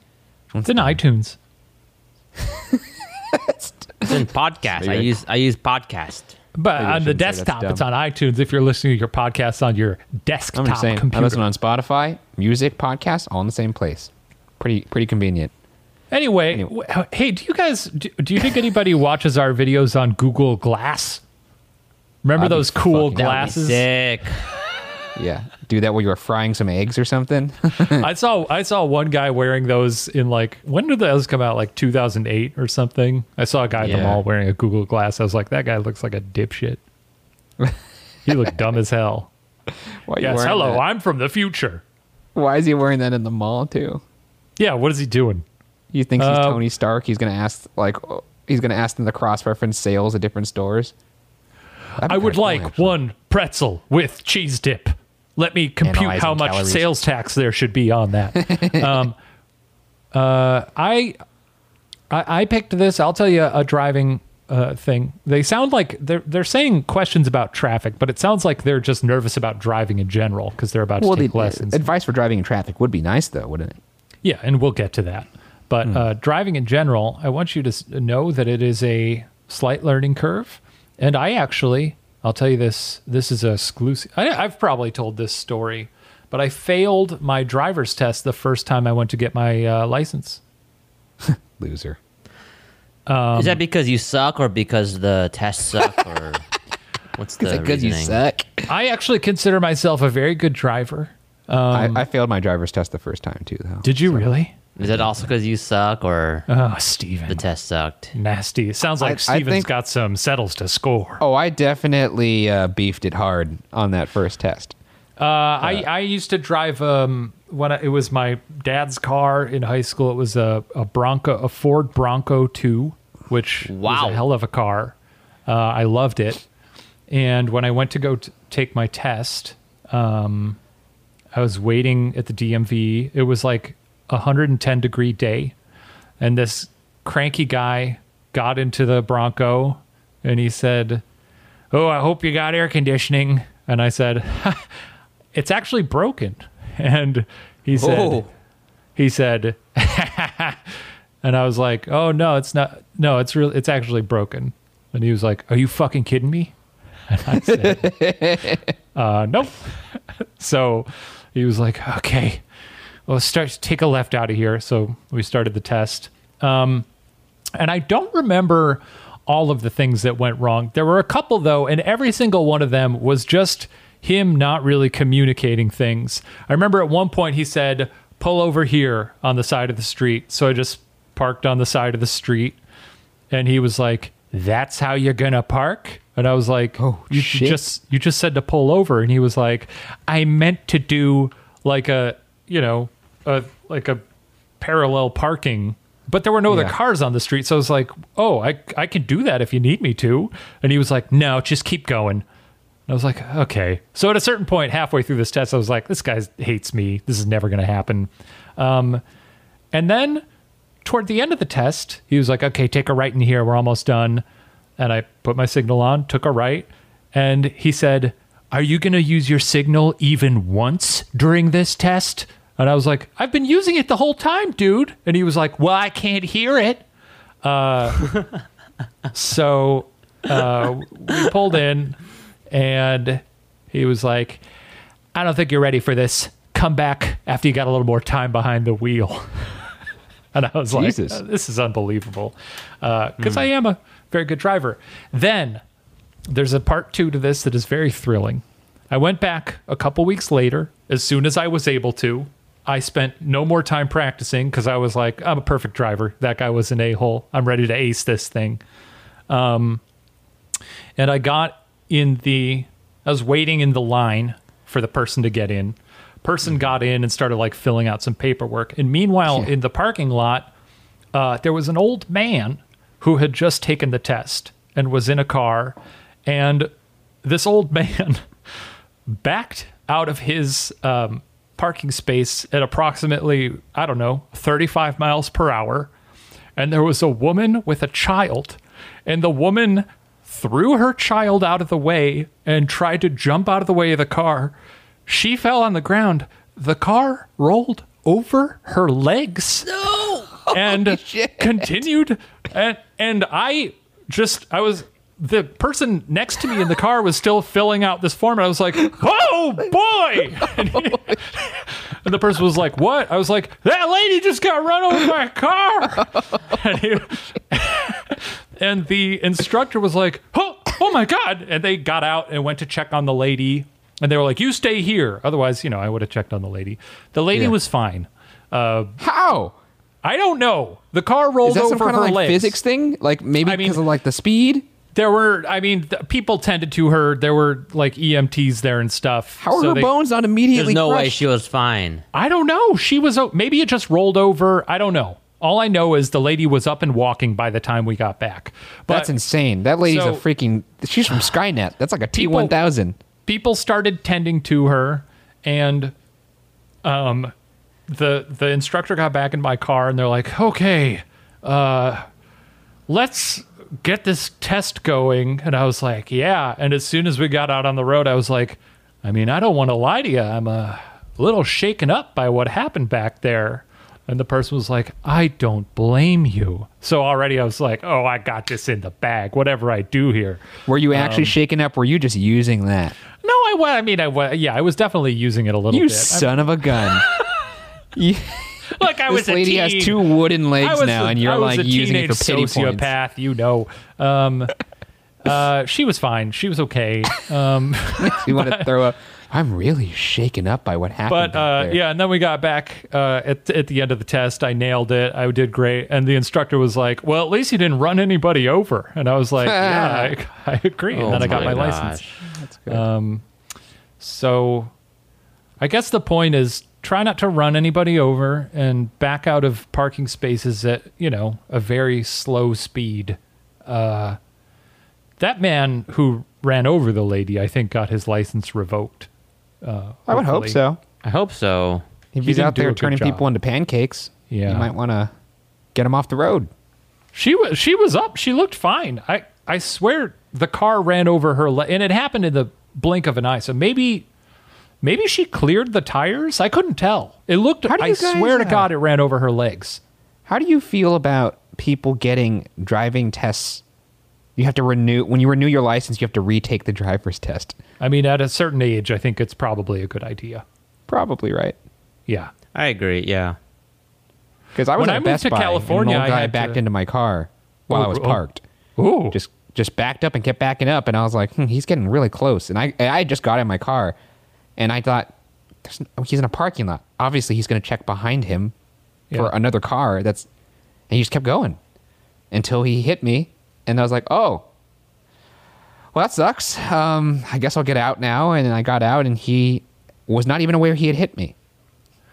it's in iTunes. It's in podcast. I use I use podcast. But Maybe on the shouldn't say that's desktop, it's on iTunes. If you're listening to your podcast on your desktop I'm desktop just saying. computer. I listen on Spotify, music, podcast, all in the same place. Pretty pretty convenient. Anyway, Anyway. w- hey, do you guys do, do you think anybody watches our videos on Google Glass? Remember That'd those cool fucking- That would be glasses? sick. Yeah, do that while you were frying some eggs or something. I saw I saw one guy wearing those in like when did those come out? Like 2008 or something. I saw a guy at the mall wearing a Google Glass. I was like, that guy looks like a dipshit. he looked dumb as hell. Why Yes, hello, that? I'm from the future. Why is he wearing that in the mall too? Yeah, what is he doing? You think he's Uh, Tony Stark? He's gonna ask like he's gonna ask them to cross reference sales at different stores. I would like actually. one pretzel with cheese dip. Let me compute how much calories. sales tax there should be on that. um, uh, I, I I picked this. I'll tell you a driving uh, thing. They sound like they're they're saying questions about traffic, but it sounds like they're just nervous about driving in general because they're about Well, to the take lessons. advice for driving in traffic would be nice, though, wouldn't it? Yeah, and we'll get to that. But Hmm. uh, driving in general, I want you to know that it is a slight learning curve. And I actually, I'll tell you this, this is a exclusive. I, I've probably told this story, but I failed my driver's test the first time I went to get my uh, license. Loser. Um, is that because you suck or because the test suck or what's the Because you suck. I actually consider myself a very good driver. I, I failed my driver's test the first time too, though. Um, Did you really? Is it also because you suck or Oh, Steven. the test sucked? Nasty. It sounds like I Steven's think- got some settles to score. Oh, I definitely uh, beefed it hard on that first test. Uh, I, I used to drive um, when I, it was my dad's car in high school. It was a, a Bronco, a Ford Bronco 2, which Wow. was a hell of a car. Uh, I loved it. And when I went to go t- take my test, um, I was waiting at the DMV. It was like a 110 degree day. And this cranky guy got into the Bronco and he said, Oh, I hope you got air conditioning. And I said, It's actually broken. And he said, Oh. he said, and I was like, "Oh no, it's not. No, it's really, It's actually broken." And he was like, "Are you fucking kidding me?" And I said, uh, "Nope." so he was like, "Okay, well, start take a left out of here." So we started the test, um, and I don't remember all of the things that went wrong. There were a couple though, and every single one of them was just him not really communicating things. I remember at one point he said, "Pull over here on the side of the street." So I just parked on the side of the street, and he was like, "That's how you're gonna park." And I was like, Oh, you shit. just you just said to pull over." And he was like, "I meant to do like a you know a like a parallel parking." But there were no other Yeah. cars on the street, so I was like, "Oh, I I can do that if you need me to." And he was like, "No, just keep going." And I was like, okay. So at a certain point, halfway through this test, I was like, this guy hates me. This is never going to happen. Um, and then toward the end of the test, he was like, okay, take a right in here. We're almost done. And I put my signal on, took a right. And he said, are you going to use your signal even once during this test? And I was like, I've been using it the whole time, dude. And he was like, well, I can't hear it. Uh, so uh, we pulled in, and he was like, I don't think you're ready for this. Come back after you got a little more time behind the wheel. and I was Jesus. like, this is unbelievable. Uh, because I am a very good driver. Then there's a part two to this that is very thrilling. I went back a couple weeks later, as soon as I was able to. I spent no more time practicing because I was like, I'm a perfect driver. That guy was an a hole. I'm ready to ace this thing. Um, and I got in the, I was waiting in the line for the person to get in. Person got in and started like filling out some paperwork. And meanwhile, in the parking lot, uh, there was an old man who had just taken the test and was in a car. And this old man backed out of his um, parking space at approximately, I don't know, 35 miles per hour. And there was a woman with a child. And the woman threw her child out of the way and tried to jump out of the way of the car. She fell on the ground. The car rolled over her legs. No. And continued and and I just I was the person next to me in the car was still filling out this form and I was like, "Oh boy." And, he- and the person was like, "What?" I was like, "That lady just got run over by a car." and, he- and the instructor was like, "Oh, oh my god." And they got out and went to check on the lady and they were like, "You stay here." Otherwise, you know, I would have checked on the lady. The lady Yeah. was fine. Uh, How? I don't know. The car rolled over some kind her of like legs. physics thing? Like maybe I mean- because of like the speed? There were, I mean, th- people tended to her. There were like EMTs there and stuff. How are So her they- bones not immediately There's no way crushed? she was fine. I don't know. She was o- maybe it just rolled over. I don't know. All I know is the lady was up and walking by the time we got back. But That's insane. That lady's So- a freaking. She's from Skynet. That's like a T People- one thousand. people started tending to her and um the the instructor got back in my car and they're like okay uh let's get this test going? And i was like yeah. And as soon as we got out on the road i was like i mean i don't want to lie to you i'm a little shaken up by what happened back there. And the person was like i don't blame you. So already i was like oh i got this in the bag. Whatever i do here. Were you Um, actually shaken up? Were you just using that? no i i mean i yeah i was definitely using it a little You bit. I'm- son of a gun. You- Look, I was this lady has two wooden legs now, a- and you're like using it for pity points. sociopath. You know, um, uh, she was fine. She was okay. Um, You want to throw a? I'm really shaken up by what happened. but uh, yeah, and then we got back uh, at at the end of the test. I nailed it. I did great, and the instructor was like, "Well, at least you didn't run anybody over." And I was like, "Yeah, I, I agree." And Oh then I got my my license. That's good. Um, so I guess the point is try not to run anybody over and back out of parking spaces at, you know, a very slow speed. Uh, that man who ran over the lady, I think, got his license revoked. Uh, I would hope so. I hope so. If he's didn't out there turning people into pancakes, Yeah. you might want to get him off the road. She was she was up. She looked fine. I I swear the car ran over her le- and it happened in the blink of an eye. So maybe maybe she cleared the tires. I couldn't tell. It looked. How do I guys, swear to uh, God, it ran over her legs. How do you feel about people getting driving tests? You have to renew when you renew your license. You have to retake the driver's test. I mean, at a certain age, I think it's probably a good idea. Probably right. Yeah. I agree. Yeah. Because I was When at I moved Best to Buy, California, and an I old guy had backed to- into my car while I Oh, was parked. Ooh. just just backed up and kept backing up, and I was like, hmm, he's getting really close. And I I just got in my car, and I thought, There's no, he's in a parking lot. Obviously, he's going to check behind him for another car. That's and he just kept going until he hit me, and I was like, oh. Well, that sucks. Um, I guess I'll get out now. And I got out, and he was not even aware he had hit me.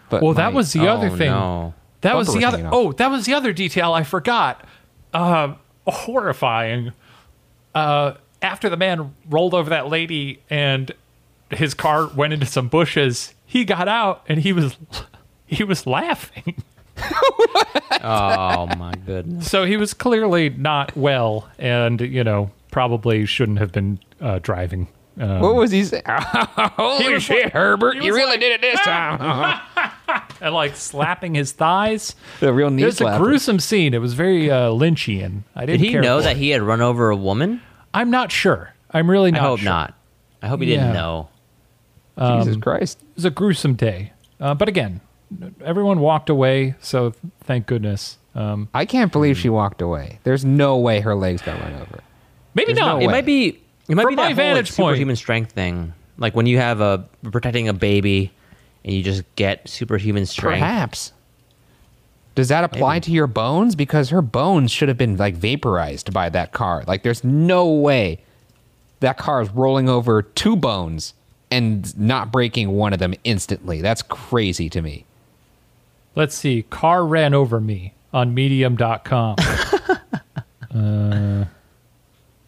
But Well, that was the Oh, other thing. no. That was Bumper the was other. Oh, that was the other detail I forgot. Uh, horrifying. Uh, after the man rolled over that lady and his car went into some bushes, he got out and he was he was laughing. Oh my goodness. So he was clearly not well, and you know probably shouldn't have been uh, driving. Um, What was he saying? Holy was shit, like- Herbert! he You really like, did it this time. and like slapping his thighs. the real knee It was a gruesome scene. It was very uh, Lynchian. I Did didn't. he care know that it. he had run over a woman? I'm not sure. I'm really not I hope sure. not. I hope he Yeah. didn't know. Jesus Christ! It was a gruesome day. Uh, but again, everyone walked away, so thank goodness. Um, I can't believe she walked away. There's no way her legs got run over. maybe There's not. no It way. might be. It might From be my that whole like, vantage point- superhuman strength thing. Like when you have a protecting a baby, and you just get superhuman strength. Perhaps. Does that apply to your bones? Because her bones should have been like vaporized by that car. Like, there's no way that car is rolling over two bones and not breaking one of them instantly. That's crazy to me. Let's see. Car ran over me on medium.com. uh,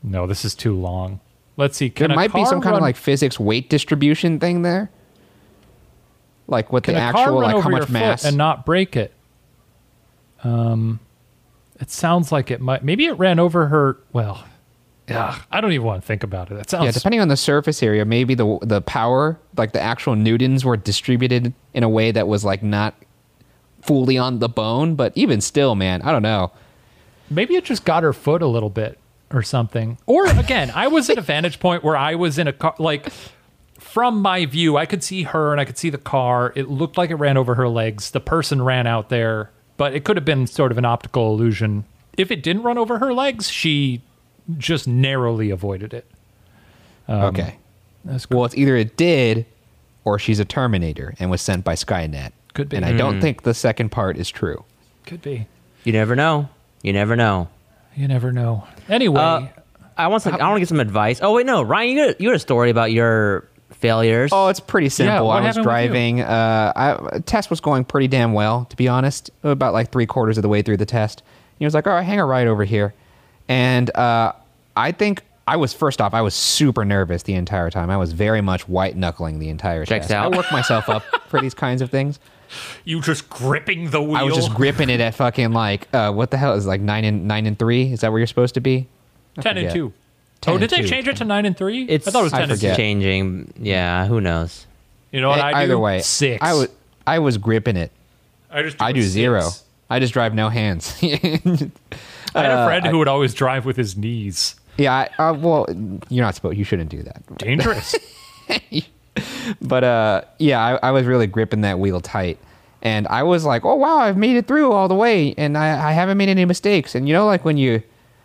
no, this is too long. Let's see. There Can a might be car some kind of like physics weight distribution thing there. Like what Can the actual like how much mass and not break it? Um, it sounds like it might. Maybe it ran over her. Well, yeah, I don't even want to think about it. That sounds. Yeah, depending on the surface area, maybe the the power, like the actual newtons, were distributed in a way that was like not fully on the bone. But even still, man, I don't know. Maybe it just got her foot a little bit or something. Or again, I was at a vantage point where I was in a car, like from my view, I could see her and I could see the car. It looked like it ran over her legs. The person ran out there, but it could have been sort of an optical illusion. If it didn't run over her legs, she just narrowly avoided it. okay, That's cool. well, it's either it did, or she's a Terminator and was sent by Skynet. Could be. and I don't think the second part is true. Could be. You never know. You never know. You never know. Anyway, Uh, I want some. I want to get some advice. Oh wait, no, Ryan, you got, you got a story about your failures. Oh, it's pretty simple. what I was happened with you? driving. Uh, I, test was going pretty damn well, to be honest. About like three quarters of the way through the test, he was like, "All right, hang a right over here," and uh, I think I was first off, I was super nervous the entire time. I was very much white knuckling the entire Checks test. out. I work myself up for these kinds of things. you just gripping the wheel. I was just gripping it at fucking like uh, what the hell is it, like nine and nine and three? Is that where you're supposed to be? I ten and forget. two. 10 oh, and did they two. change it to nine and three? it's. I thought it was I ten and two. changing. Yeah, who knows? You know what Eh, I do? Either way, six. I was I was gripping it. I just. I a do six. zero. I just drive no hands. I had a friend who would always drive with his knees. Yeah, I, uh, well, you're not supposed. You shouldn't do that. Dangerous. But uh, yeah, I, I was really gripping that wheel tight, and I was like, "Oh wow, I've made it through all the way, and I, I haven't made any mistakes." And you know, like when you,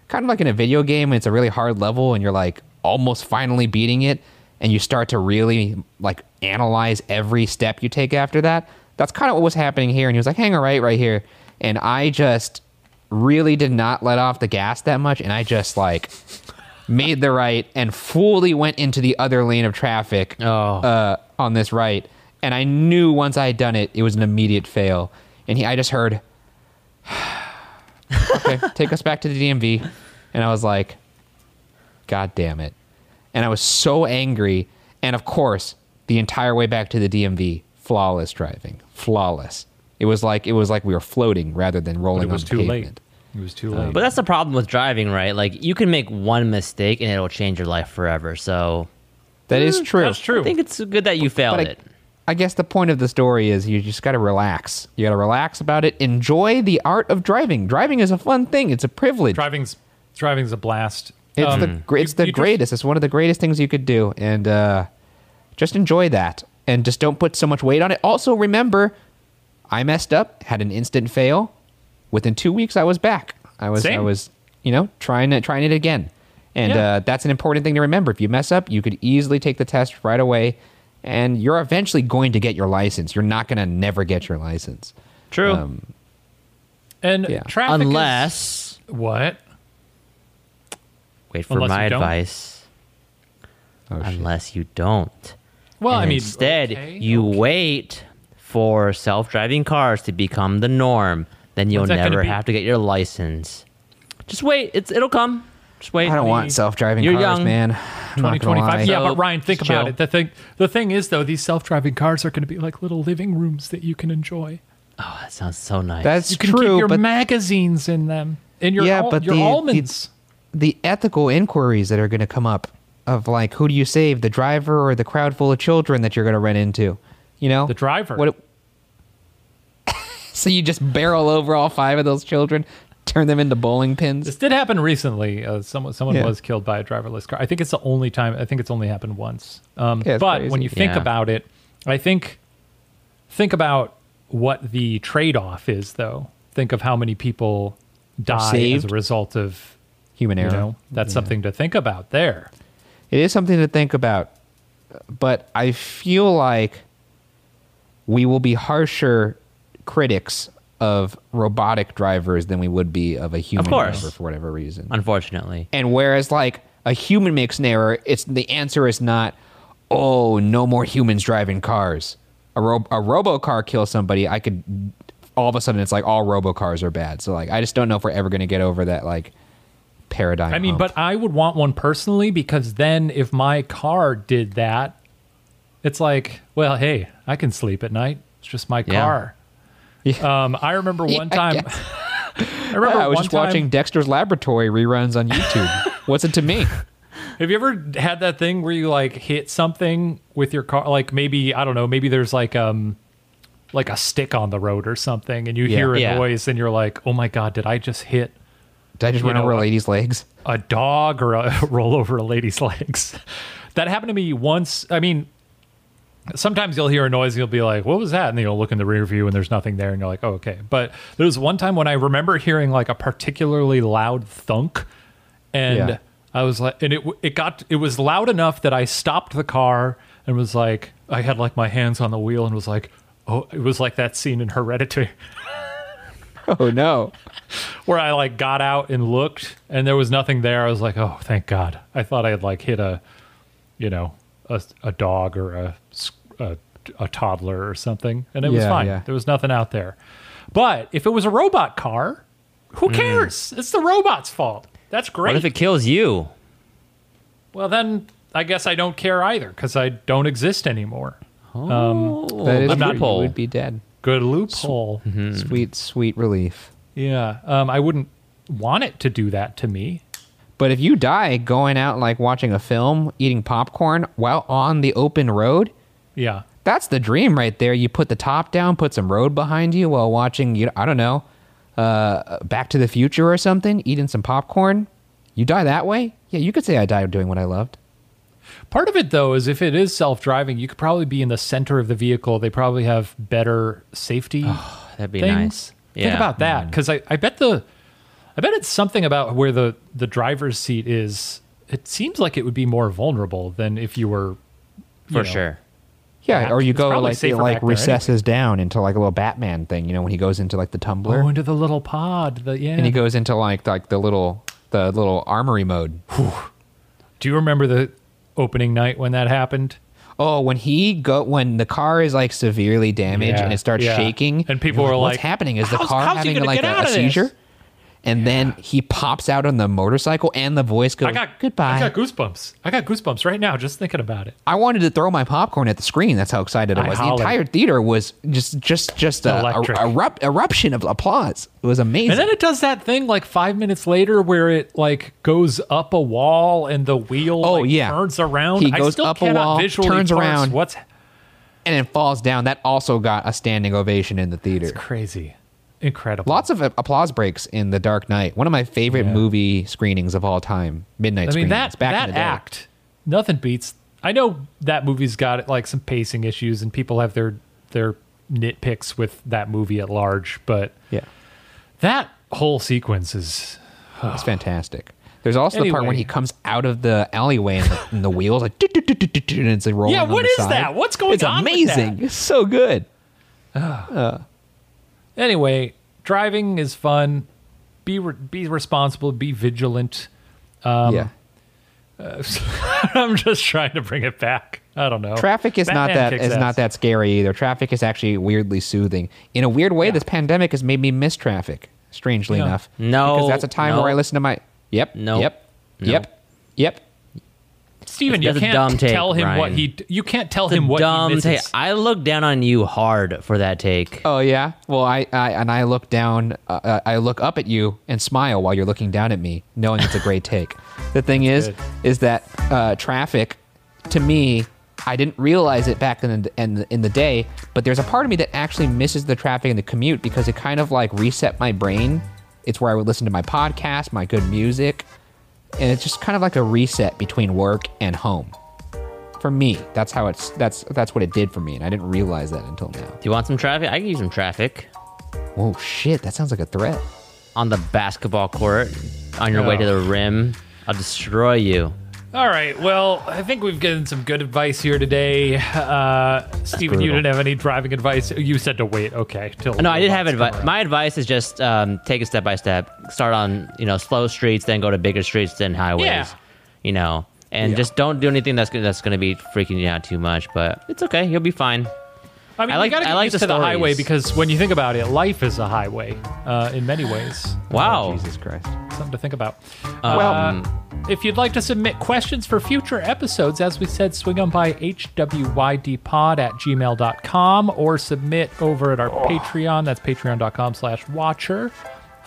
kind of like in a video game, it's a really hard level, and you're like almost finally beating it, and you start to really like analyze every step you take after that. That's kind of what was happening here. And he was like, "Hang a right, right here," and I just really did not let off the gas that much, and I just like made the right and fully went into the other lane of traffic Oh. uh, on this right. And I knew once I had done it, it was an immediate fail. And he, I just heard, okay, take us back to the DMV. And I was like, God damn it. And I was so angry. And of course, the entire way back to the DMV, flawless driving, flawless. It was like it was like we were floating rather than rolling. But rolling it was on too pavement. late. It was too late. But that's the problem with driving, right? Like you can make one mistake and it'll change your life forever. So That is true. That's true. I think it's good that you failed But I, it. I guess the point of the story is you just got to relax. You got to relax about it. Enjoy the art of driving. Driving is a fun thing. It's a privilege. driving's driving's a blast. It's Um, the it's you- the you just- greatest. it's one of the greatest things you could do, and uh, just enjoy that. And just don't put so much weight on it. Also, remember, I messed up, had an instant fail. Within two weeks, I was back. I was I was you know, trying it, trying it again. And Yeah. uh, that's an important thing to remember. If you mess up, you could easily take the test right away, and you're eventually going to get your license. You're not going to never get your license. True. Um, And Yeah. traffic is- Unless what? wait for Unless my advice. oh. Unless you don't. Well, And I mean, instead okay, you okay. wait for self-driving cars to become the norm. Then you'll When's that gonna never have to get your license. Just wait. It's it'll come. Just wait. I don't want self-driving You're cars, young. man. I'm not gonna 2025. lie. Yeah, So, but Ryan, think just about chill. it. The thing, the thing is, though, these self-driving cars are going to be like little living rooms that you can enjoy. Oh, that sounds so nice. That's You can true, keep your but magazines in them, in your Yeah, al- but your the- the- the ethical inquiries that are going to come up of like who do you save the driver or the crowd full of children that you're going to run into you know The driver. what so you just barrel over all five of those children turn them into bowling pins This did happen recently. Uh, someone someone Yeah. was killed by a driverless car. I think it's the only time. I think it's only happened once. Um, Yeah, but crazy. when you think Yeah. about it, I think think about what the trade-off is, though. Think of how many people die as a result of human you error know. That's something to think about there. it is something to think about but i feel like we will be harsher critics of robotic drivers than we would be of a human course. driver for whatever reason unfortunately. And whereas like a human makes an error, it's the answer is not, oh, no more humans driving cars. A ro- a robo car kills somebody, I could all of a sudden it's like all robo cars are bad. So like I just don't know if we're ever going to get over that like paradigm. I mean, hump. but I would want one personally because then if my car did that, it's like, well, hey, I can sleep at night. It's just my Yeah. car. Yeah. Um, I remember one Yeah, time. guess. I remember I was just time, watching Dexter's Laboratory reruns on YouTube. What's it to me? Have you ever had that thing where you like hit something with your car? Like maybe I don't know. Maybe there's like um like a stick on the road or something, and you Yeah. hear a Yeah. noise, and you're like, oh my god, did I just hit Did I just run over a lady's legs? a dog or a, roll over a lady's legs. that happened to me once. I mean, sometimes you'll hear a noise and you'll be like, what was that? And then you'll look in the rear view and there's nothing there and you're like, oh, okay. But there was one time when I remember hearing like a particularly loud thunk and Yeah. I was like, and it, it got, it was loud enough that I stopped the car and was like, I had like my hands on the wheel and was like, oh, it was like that scene in Hereditary Oh no. where I like got out and looked and there was nothing there. I was like, oh, thank God. I thought I had like hit a, you know, a, a dog or a a toddler or something. And it was fine. yeah. There was nothing out there. But if it was a robot car, who mm. cares? It's the robot's fault. That's great. What if it kills you? well, then I guess I don't care either because I don't exist anymore. Oh, um, That is I'm not- true. You would be dead. Good loophole. Mm-hmm. Sweet, sweet relief. Yeah. Um, I wouldn't want it to do that to me. But if you die going out like watching a film, eating popcorn while on the open road, Yeah. that's the dream right there. You put the top down, put some road behind you while watching, you I don't know, uh, Back to the Future or something, eating some popcorn. You die that way? Yeah, you could say I died doing what I loved. Part of it, though, is if it is self driving, you could probably be in the center of the vehicle. They probably have better safety That'd be things. nice. Think about that, because I, I bet the, I bet it's something about where the the driver's seat is. It seems like it would be more vulnerable than if you were, you for know, sure. Yeah, Back- or you it's go like it like back there recesses down into like a little Batman thing, you know, when he goes into like the tumbler Oh, into the little pod. The yeah. and he goes into like like the little the little armory mode. Do you remember the opening night when that happened? Oh, when he go when the car is like severely damaged Yeah, and it starts yeah. shaking, And people you're were "What's like, happening? Is the "How's- car how's having like a, a of this?" seizure?" And then he pops out on the motorcycle, and the voice goes, I got "Goodbye." I got goosebumps. I got goosebumps right now just thinking about it. I wanted to throw my popcorn at the screen. That's how excited I was. The entire theater was just just just a, a, a erupt, eruption of applause. It was amazing. And then it does that thing like five minutes later where it like goes up a wall and the wheel Oh, like, yeah. turns around. He I goes still up a wall, turns around. What's and it falls down. That also got a standing ovation in the theater. It's crazy, incredible. Lots of applause breaks in The Dark Knight. One of my favorite Yeah. movie screenings of all time. Midnight I mean screenings. that back in that the day. act, nothing beats. I know that movie's got like some pacing issues and people have their their nitpicks with that movie at large, but Yeah. that whole sequence is It's fantastic. There's also the part when he comes out of the alleyway and the, and the wheels like "Doo, doo, doo, doo, doo, doo," and it's like rolling. Yeah, what is side. that? What's going it's on with amazing. It's so good. Anyway, driving is fun. Be re- be responsible. Be vigilant. Um, yeah. I'm just trying to bring it back. I don't know. Traffic is not Batman that kicks is ass. not that scary either. Traffic is actually weirdly soothing. In a weird way, Yeah. this pandemic has made me miss traffic. Strangely Yeah. enough, No, because that's a time no. where I listen to my. Yep. No, Yep. no. Yep. Yep. Steven, you can't dumb take, tell him what he. You can't tell It's a him what dumb he misses. take. I look down on you hard for that take. Oh yeah. Well, I, I and I look down. Uh, uh, I look up at you and smile while you're looking down at me, knowing it's a great take. The thing is, Good. is that uh, traffic, to me, I didn't realize it back in the, in the in the day. But there's a part of me that actually misses the traffic and the commute because it kind of like reset my brain. It's where I would listen to my podcast, my good music, and it's just kind of like a reset between work and home. For me, that's how it's that's that's what it did for me, and I didn't realize that until now. Do you want some traffic? I can use some traffic Oh shit, that sounds like a threat. on the basketball court on your way to the rim. I'll destroy you. All right. Well, I think we've given some good advice here today. Uh, Steven, you didn't have any driving advice. You said to wait. Okay. Till No, I did have advice. My advice is just um, take it step by step. Start on you know slow streets, then go to bigger streets, then highways. Yeah. You know, and Yeah. just don't do anything that's gonna, that's going to be freaking you out too much. But it's okay. You'll be fine. I mean, I like- you gotta I get like used the to the highway because when you think about it, life is a highway uh, in many ways. Wow. Jesus Christ. Something to think about. Well- Uh, if you'd like to submit questions for future episodes, as we said, swing on by hwydpod at gmail.com or submit over at our Patreon. That's patreon.com slash watcher.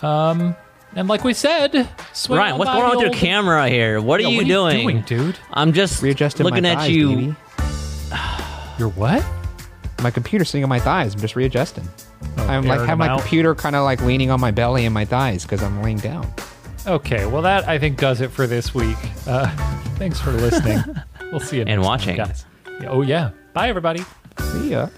Um, and like we said, swing Ryan, on what's by going on with your camera here? What are Yeah, you what doing? doing, dude? I'm just Readjusting looking my at thighs, you. baby. You're what? My computer sitting on my thighs. I'm just readjusting. I'm like have my out. computer kind of like leaning on my belly and my thighs because I'm laying down. Okay, well, that I think does it for this week. Uh, thanks for listening. we'll see you next And time, watching. guys. Oh, yeah. Bye, everybody. See ya.